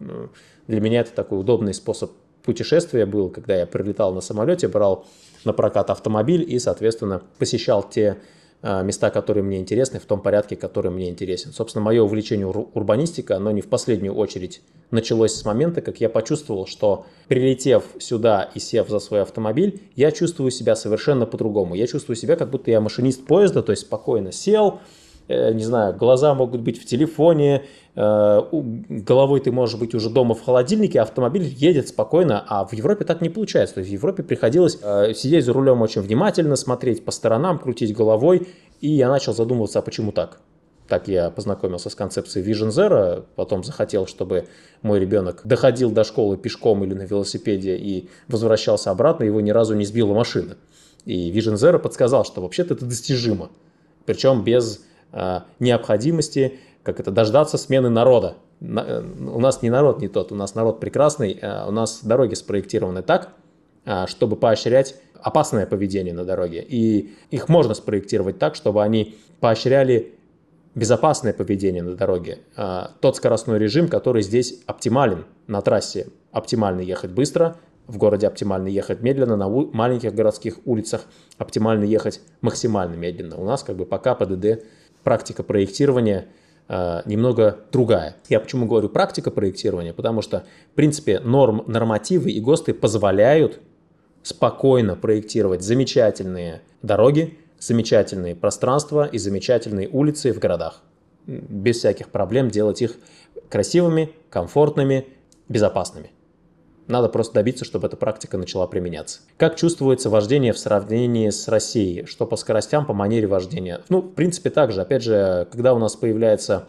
для меня это такой удобный способ путешествия был, когда я прилетал на самолете, брал на прокат автомобиль и, соответственно, посещал те места, которые мне интересны, в том порядке, который мне интересен. Собственно, мое увлечение урбанистика, оно не в последнюю очередь началось с момента, как я почувствовал, что прилетев сюда и сев за свой автомобиль, я чувствую себя совершенно по-другому. Я чувствую себя, как будто я машинист поезда, то есть спокойно сел, Э, не знаю, глаза могут быть в телефоне, головой ты можешь быть уже дома в холодильнике, автомобиль едет спокойно, а в Европе так не получается. То есть в Европе приходилось э, сидеть за рулем очень внимательно, смотреть по сторонам, крутить головой, и я начал задумываться, а почему так? Так я познакомился с концепцией Vision Zero, потом захотел, чтобы мой ребенок доходил до школы пешком или на велосипеде и возвращался обратно, его ни разу не сбила машина. И Vision Zero подсказал, что вообще-то это достижимо, причем без э, необходимости как это дождаться смены народа. На, э, у нас не народ не тот, у нас народ прекрасный, э, у нас дороги спроектированы так, э, чтобы поощрять опасное поведение на дороге. И их можно спроектировать так, чтобы они поощряли безопасное поведение на дороге. А, тот скоростной режим, который здесь оптимален на трассе. Оптимально ехать быстро, в городе оптимально ехать медленно, на маленьких городских улицах оптимально ехать максимально медленно. У нас как бы пока ПДД практика проектирования а, немного другая. Я почему говорю практика проектирования? Потому что, в принципе, норм, нормативы и ГОСТы позволяют спокойно проектировать замечательные дороги, замечательные пространства и замечательные улицы в городах. Без всяких проблем делать их красивыми, комфортными, безопасными. Надо просто добиться, чтобы эта практика начала применяться. Как чувствуется вождение в сравнении с Россией? Что по скоростям, по манере вождения? Ну, в принципе, так же. Опять же, когда у нас появляется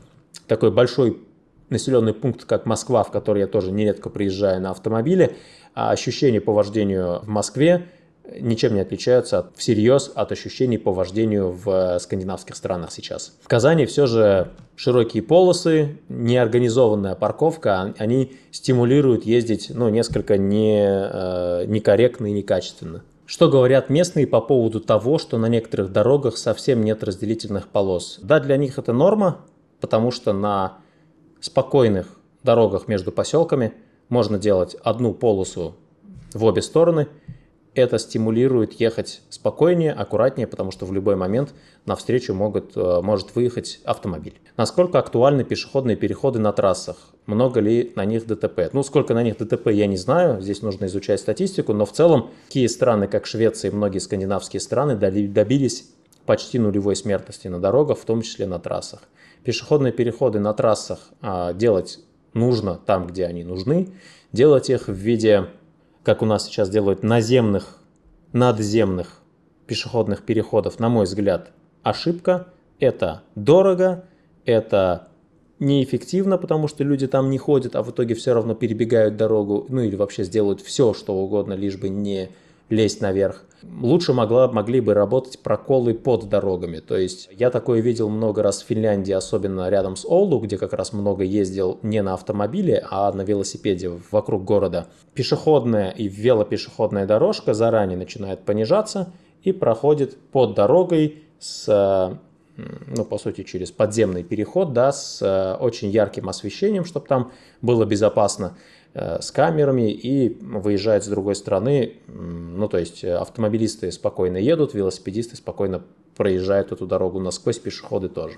такой большой населенный пункт, как Москва, в который я тоже нередко приезжаю на автомобиле, а ощущения по вождению в Москве ничем не отличаются от, всерьез от ощущений по вождению в скандинавских странах сейчас. В Казани все же широкие полосы, неорганизованная парковка, они стимулируют ездить ну, несколько не, э, некорректно и некачественно. Что говорят местные по поводу того, что на некоторых дорогах совсем нет разделительных полос? Да, для них это норма, потому что на спокойных дорогах между поселками можно делать одну полосу в обе стороны – это стимулирует ехать спокойнее, аккуратнее, потому что в любой момент навстречу могут, э, может выехать автомобиль. Насколько актуальны пешеходные переходы на трассах? Много ли на них ДТП? Ну, сколько на них ДТП, я не знаю, здесь нужно изучать статистику, но в целом такие страны, как Швеция и многие скандинавские страны добились почти нулевой смертности на дорогах, в том числе на трассах. Пешеходные переходы на трассах а, делать нужно там, где они нужны, делать их в виде как у нас сейчас делают, наземных, надземных пешеходных переходов, на мой взгляд, ошибка. Это дорого, это неэффективно, потому что люди там не ходят, а в итоге все равно перебегают дорогу, ну или вообще сделают все, что угодно, лишь бы не лезть наверх. Лучше могла, могли бы работать проколы под дорогами. То есть я такое видел много раз в Финляндии, особенно рядом с Олду, где как раз много ездил не на автомобиле, а на велосипеде вокруг города. Пешеходная и велопешеходная дорожка заранее начинает понижаться и проходит под дорогой с ну, по сути, через подземный переход, да, с э, очень ярким освещением, чтобы там было безопасно. Э, с камерами и выезжает с другой стороны. Ну, то есть э, автомобилисты спокойно едут, велосипедисты спокойно проезжают эту дорогу насквозь, пешеходы тоже.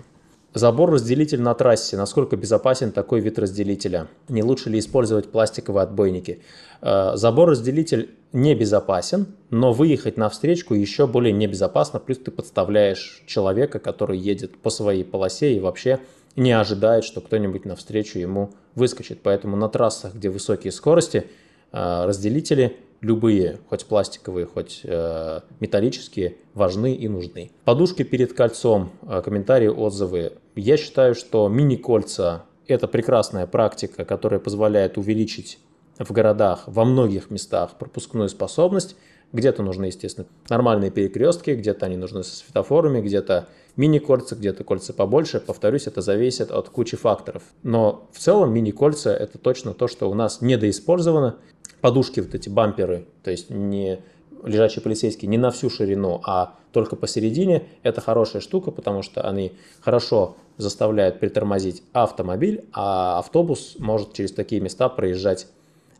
Забор-разделитель на трассе. Насколько безопасен такой вид разделителя? Не лучше ли использовать пластиковые отбойники? Э, забор-разделитель небезопасен, но выехать на встречку еще более небезопасно, плюс ты подставляешь человека, который едет по своей полосе и вообще не ожидает, что кто-нибудь навстречу ему выскочит. Поэтому на трассах, где высокие скорости, э, разделители любые, хоть пластиковые, хоть э, металлические, важны и нужны. Подушки перед кольцом, э, комментарии, отзывы. Я считаю, что мини-кольца – это прекрасная практика, которая позволяет увеличить в городах во многих местах пропускную способность. Где-то нужны, естественно, нормальные перекрестки, где-то они нужны со светофорами, где-то мини-кольца, где-то кольца побольше. Повторюсь, это зависит от кучи факторов. Но в целом мини-кольца это точно то, что у нас недоиспользовано. Подушки, вот эти бамперы, то есть не лежачие полицейские не на всю ширину, а только посередине, это хорошая штука, потому что они хорошо заставляют притормозить автомобиль, а автобус может через такие места проезжать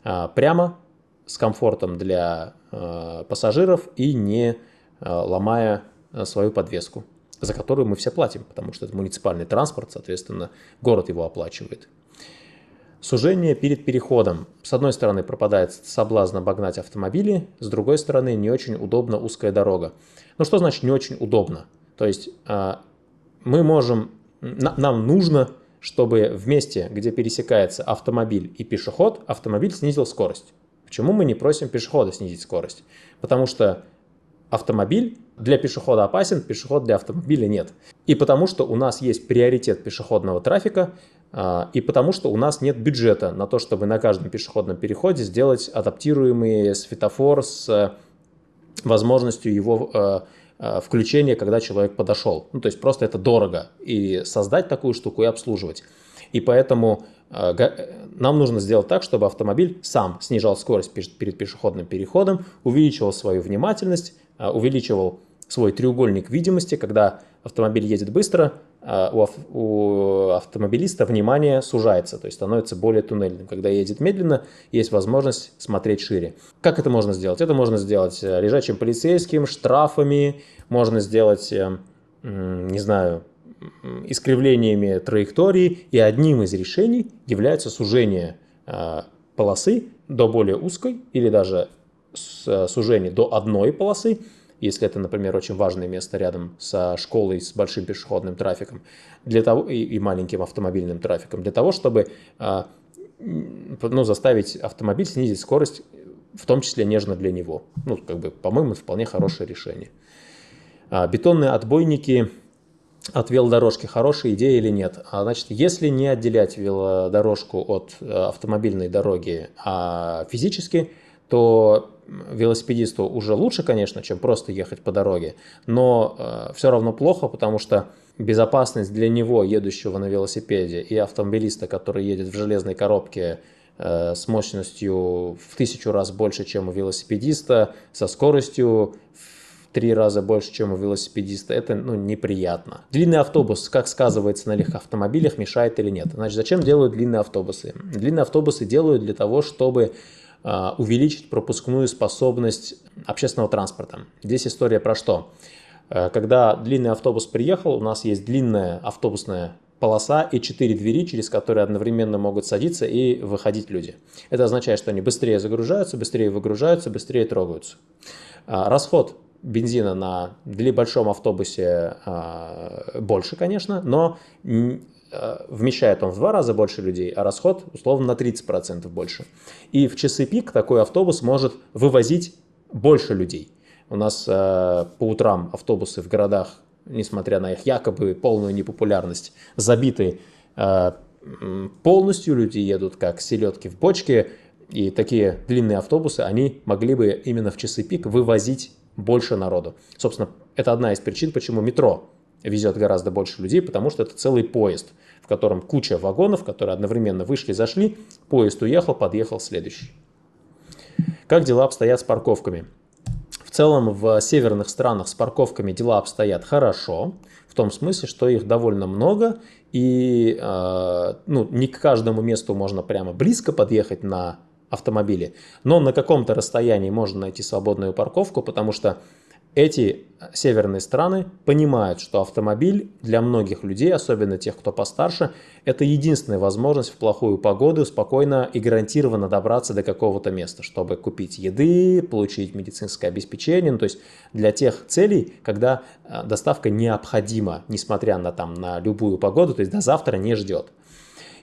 а, прямо с комфортом для а, пассажиров и не а, ломая свою подвеску за которую мы все платим, потому что это муниципальный транспорт, соответственно, город его оплачивает. Сужение перед переходом. С одной стороны пропадает соблазн обогнать автомобили, с другой стороны не очень удобна узкая дорога. Ну что значит не очень удобно? То есть а, мы можем, нам нужно, чтобы в месте, где пересекается автомобиль и пешеход, автомобиль снизил скорость. Почему мы не просим пешехода снизить скорость? Потому что автомобиль для пешехода опасен, пешеход для автомобиля нет. И потому что у нас есть приоритет пешеходного трафика, а, и потому что у нас нет бюджета на то, чтобы на каждом пешеходном переходе сделать адаптируемый светофор с э, возможностью его э, э, включения, когда человек подошел. Ну, то есть просто это дорого и создать такую штуку и обслуживать. И поэтому нам нужно сделать так, чтобы автомобиль сам снижал скорость перед пешеходным переходом, увеличивал свою внимательность, увеличивал свой треугольник видимости, когда автомобиль едет быстро, а, у, автомобилиста внимание сужается, то есть становится более туннельным. Когда едет медленно, есть возможность смотреть шире. Как это можно сделать? Это можно сделать э, лежачим полицейским, штрафами, можно сделать, э, не знаю, искривлениями траектории. И одним из решений является сужение э, полосы до более узкой или даже сужение до одной полосы, если это, например, очень важное место рядом со школой с большим пешеходным трафиком для того, и, и маленьким автомобильным трафиком, для того, чтобы а, ну, заставить автомобиль снизить скорость, в том числе нежно для него. Ну, как бы, по-моему, вполне хорошее решение. А, бетонные отбойники от велодорожки хорошая идея или нет? А, значит, если не отделять велодорожку от э, автомобильной дороги а физически, то велосипедисту уже лучше, конечно, чем просто ехать по дороге, но э, все равно плохо, потому что безопасность для него, едущего на велосипеде, и автомобилиста, который едет в железной коробке э, с мощностью в тысячу раз больше, чем у велосипедиста, со скоростью в три раза больше, чем у велосипедиста, это ну, неприятно. Длинный автобус, как сказывается на легких автомобилях, мешает или нет? Значит, зачем делают длинные автобусы? Длинные автобусы делают для того, чтобы увеличить пропускную способность общественного транспорта. Здесь история про что? Э, когда длинный автобус приехал, у нас есть длинная автобусная полоса и четыре двери, через которые одновременно могут садиться и выходить люди. Это означает, что они быстрее загружаются, быстрее выгружаются, быстрее трогаются. А, расход бензина на для большом автобусе больше, конечно, но Э, вмещает он в два раза больше людей, а расход условно на 30% больше. И в часы пик такой автобус может вывозить больше людей. У нас э, по утрам автобусы в городах, несмотря на их якобы полную непопулярность, забиты э, полностью, люди едут как селедки в бочке, и такие длинные автобусы, они могли бы именно в часы пик вывозить больше народу. Собственно, это одна из причин, почему метро везет гораздо больше людей, потому что это целый поезд, в котором куча вагонов, которые одновременно вышли, зашли, поезд уехал, подъехал следующий. Как дела обстоят с парковками? В целом в северных странах с парковками дела обстоят хорошо, в том смысле, что их довольно много, и э, ну, не к каждому месту можно прямо близко подъехать на автомобиле, но на каком-то расстоянии можно найти свободную парковку, потому что эти северные страны понимают, что автомобиль для многих людей, особенно тех, кто постарше, это единственная возможность в плохую погоду спокойно и гарантированно добраться до какого-то места, чтобы купить еды, получить медицинское обеспечение. Ну, то есть для тех целей, когда э, доставка необходима, несмотря на, там, на любую погоду, то есть до завтра не ждет.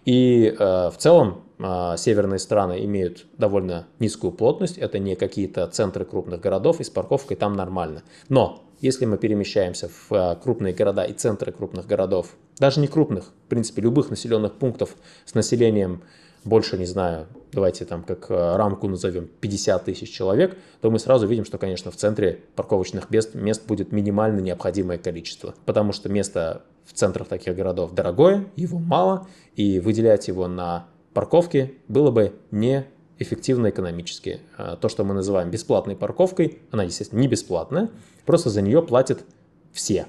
И э, в целом северные страны имеют довольно низкую плотность, это не какие-то центры крупных городов, и с парковкой там нормально. Но если мы перемещаемся в э, крупные города и центры крупных городов, даже не крупных, в принципе, любых населенных пунктов с населением больше, не знаю, давайте там как э, рамку назовем 50 тысяч человек, то мы сразу видим, что, конечно, в центре парковочных мест, мест будет минимально необходимое количество, потому что место в центрах таких городов дорогое, его мало, и выделять его на парковки было бы не эффективно экономически. Э, то, что мы называем бесплатной парковкой, она, естественно, не бесплатная, просто за нее платят все.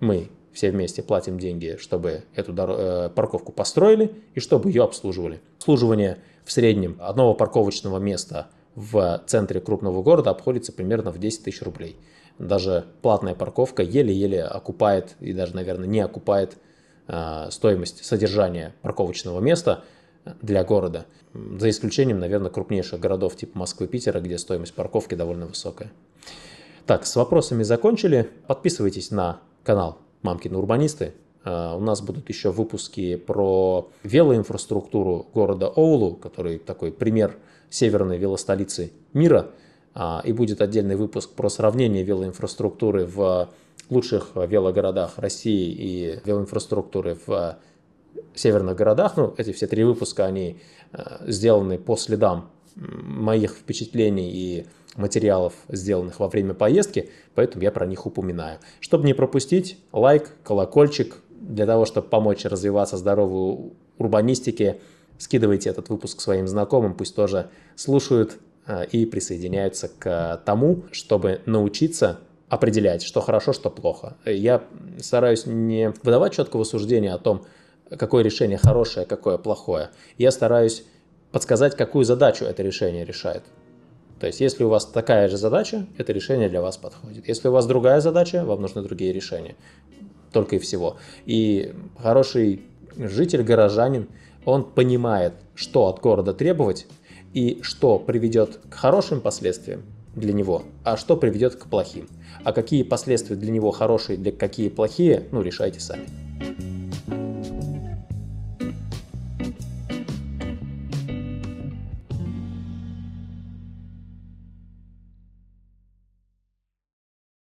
Мы все вместе платим деньги, чтобы эту э, парковку построили и чтобы ее обслуживали. Обслуживание в среднем одного парковочного места в центре крупного города обходится примерно в 10 тысяч рублей. Даже платная парковка еле-еле окупает и даже, наверное, не окупает э, стоимость содержания парковочного места для города. За исключением, наверное, крупнейших городов типа Москвы, Питера, где стоимость парковки довольно высокая. Так, с вопросами закончили. Подписывайтесь на канал мамкины урбанисты. А, у нас будут еще выпуски про велоинфраструктуру города Оулу, который такой пример северной велостолицы мира. а, и будет отдельный выпуск про сравнение велоинфраструктуры в лучших велогородах России и велоинфраструктуры в северных городах. Ну, эти все три выпуска, они сделаны по следам моих впечатлений и материалов, сделанных во время поездки, поэтому я про них упоминаю. Чтобы не пропустить, лайк, колокольчик, для того, чтобы помочь развиваться здоровой урбанистике, скидывайте этот выпуск своим знакомым, пусть тоже слушают э, и присоединяются к тому, чтобы научиться определять, что хорошо, что плохо. Я стараюсь не выдавать четкого суждения о том, какое решение хорошее, какое плохое. Я стараюсь подсказать, какую задачу это решение решает. То есть, если у вас такая же задача, это решение для вас подходит. Если у вас другая задача, вам нужны другие решения. Только и всего. И хороший житель, горожанин, он понимает, что от города требовать и что приведет к хорошим последствиям для него, а что приведет к плохим. А какие последствия для него хорошие, для какие плохие, ну, решайте сами.